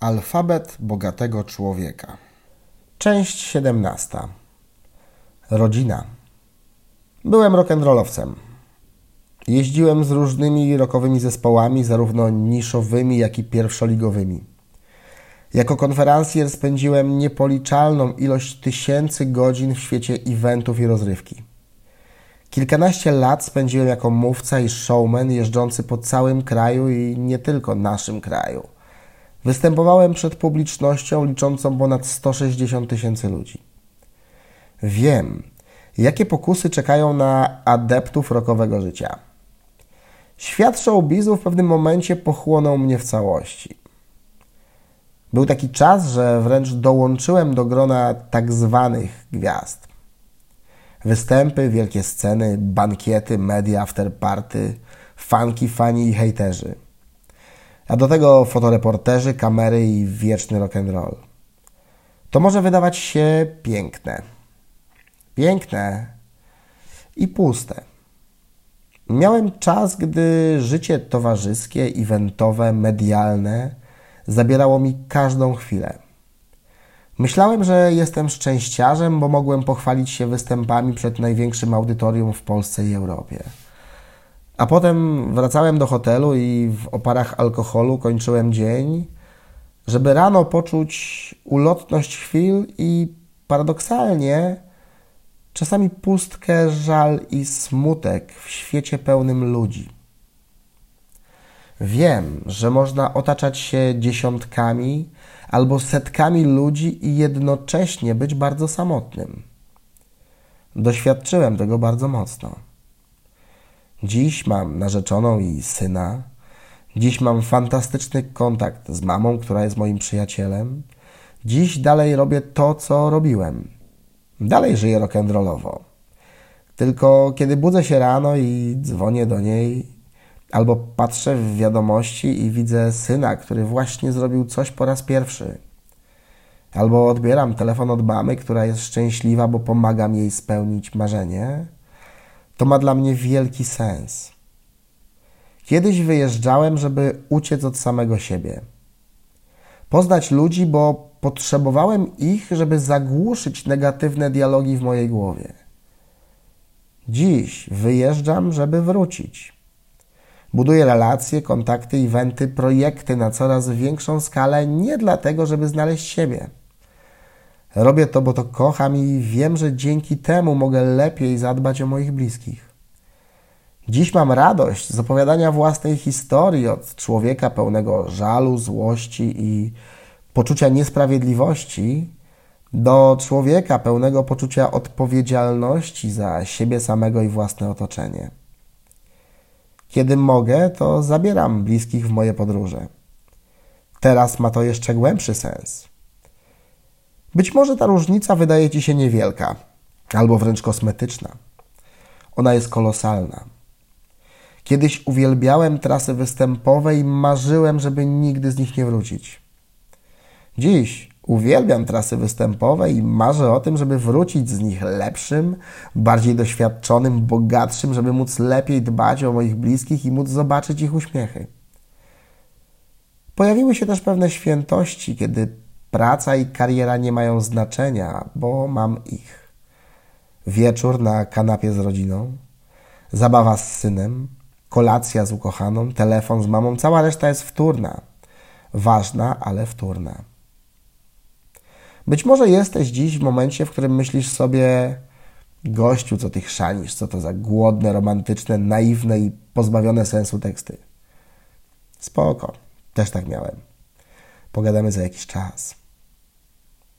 Alfabet bogatego człowieka. Część 17. Rodzina. Byłem rock'n'rollowcem. Jeździłem z różnymi rockowymi zespołami, zarówno niszowymi, jak i pierwszoligowymi. Jako konferencjer spędziłem niepoliczalną ilość tysięcy godzin w świecie eventów i rozrywki. Kilkanaście lat spędziłem jako mówca i showman jeżdżący po całym kraju i nie tylko naszym kraju – Występowałem przed publicznością liczącą ponad 160 tysięcy ludzi. Wiem, jakie pokusy czekają na adeptów rokowego życia. Świat showbizu w pewnym momencie pochłonął mnie w całości. Był taki czas, że wręcz dołączyłem do grona tak zwanych gwiazd. Występy, wielkie sceny, bankiety, media, afterparty, fanki, fani i hejterzy – a do tego fotoreporterzy, kamery i wieczny rock'n'roll. To może wydawać się piękne. Piękne i puste. Miałem czas, gdy życie towarzyskie, eventowe, medialne zabierało mi każdą chwilę. Myślałem, że jestem szczęściarzem, bo mogłem pochwalić się występami przed największym audytorium w Polsce i Europie. A potem wracałem do hotelu i w oparach alkoholu kończyłem dzień, żeby rano poczuć ulotność chwil i paradoksalnie czasami pustkę, żal i smutek w świecie pełnym ludzi. Wiem, że można otaczać się dziesiątkami albo setkami ludzi i jednocześnie być bardzo samotnym. Doświadczyłem tego bardzo mocno. Dziś mam narzeczoną i syna. Dziś mam fantastyczny kontakt z mamą, która jest moim przyjacielem. Dziś dalej robię to, co robiłem. Dalej żyję rock'n'rollowo. Tylko kiedy budzę się rano i dzwonię do niej, albo patrzę w wiadomości i widzę syna, który właśnie zrobił coś po raz pierwszy. Albo odbieram telefon od mamy, która jest szczęśliwa, bo pomagam jej spełnić marzenie to ma dla mnie wielki sens. Kiedyś wyjeżdżałem, żeby uciec od samego siebie. Poznać ludzi, bo potrzebowałem ich, żeby zagłuszyć negatywne dialogi w mojej głowie. Dziś wyjeżdżam, żeby wrócić. Buduję relacje, kontakty, eventy, projekty na coraz większą skalę, nie dlatego, żeby znaleźć siebie Robię to, bo to kocham i wiem, że dzięki temu mogę lepiej zadbać o moich bliskich. Dziś mam radość z opowiadania własnej historii od człowieka pełnego żalu, złości i poczucia niesprawiedliwości do człowieka pełnego poczucia odpowiedzialności za siebie samego i własne otoczenie. Kiedy mogę, to zabieram bliskich w moje podróże. Teraz ma to jeszcze głębszy sens. Być może ta różnica wydaje Ci się niewielka, albo wręcz kosmetyczna. Ona jest kolosalna. Kiedyś uwielbiałem trasy występowe i marzyłem, żeby nigdy z nich nie wrócić. Dziś uwielbiam trasy występowe i marzę o tym, żeby wrócić z nich lepszym, bardziej doświadczonym, bogatszym, żeby móc lepiej dbać o moich bliskich i móc zobaczyć ich uśmiechy. Pojawiły się też pewne świętości, kiedy Praca i kariera nie mają znaczenia, bo mam ich. Wieczór na kanapie z rodziną, zabawa z synem, kolacja z ukochaną, telefon z mamą, cała reszta jest wtórna. Ważna, ale wtórna. Być może jesteś dziś w momencie, w którym myślisz sobie, gościu, co ty chrzanisz, co to za głodne, romantyczne, naiwne i pozbawione sensu teksty. Spoko, też tak miałem. Pogadamy za jakiś czas.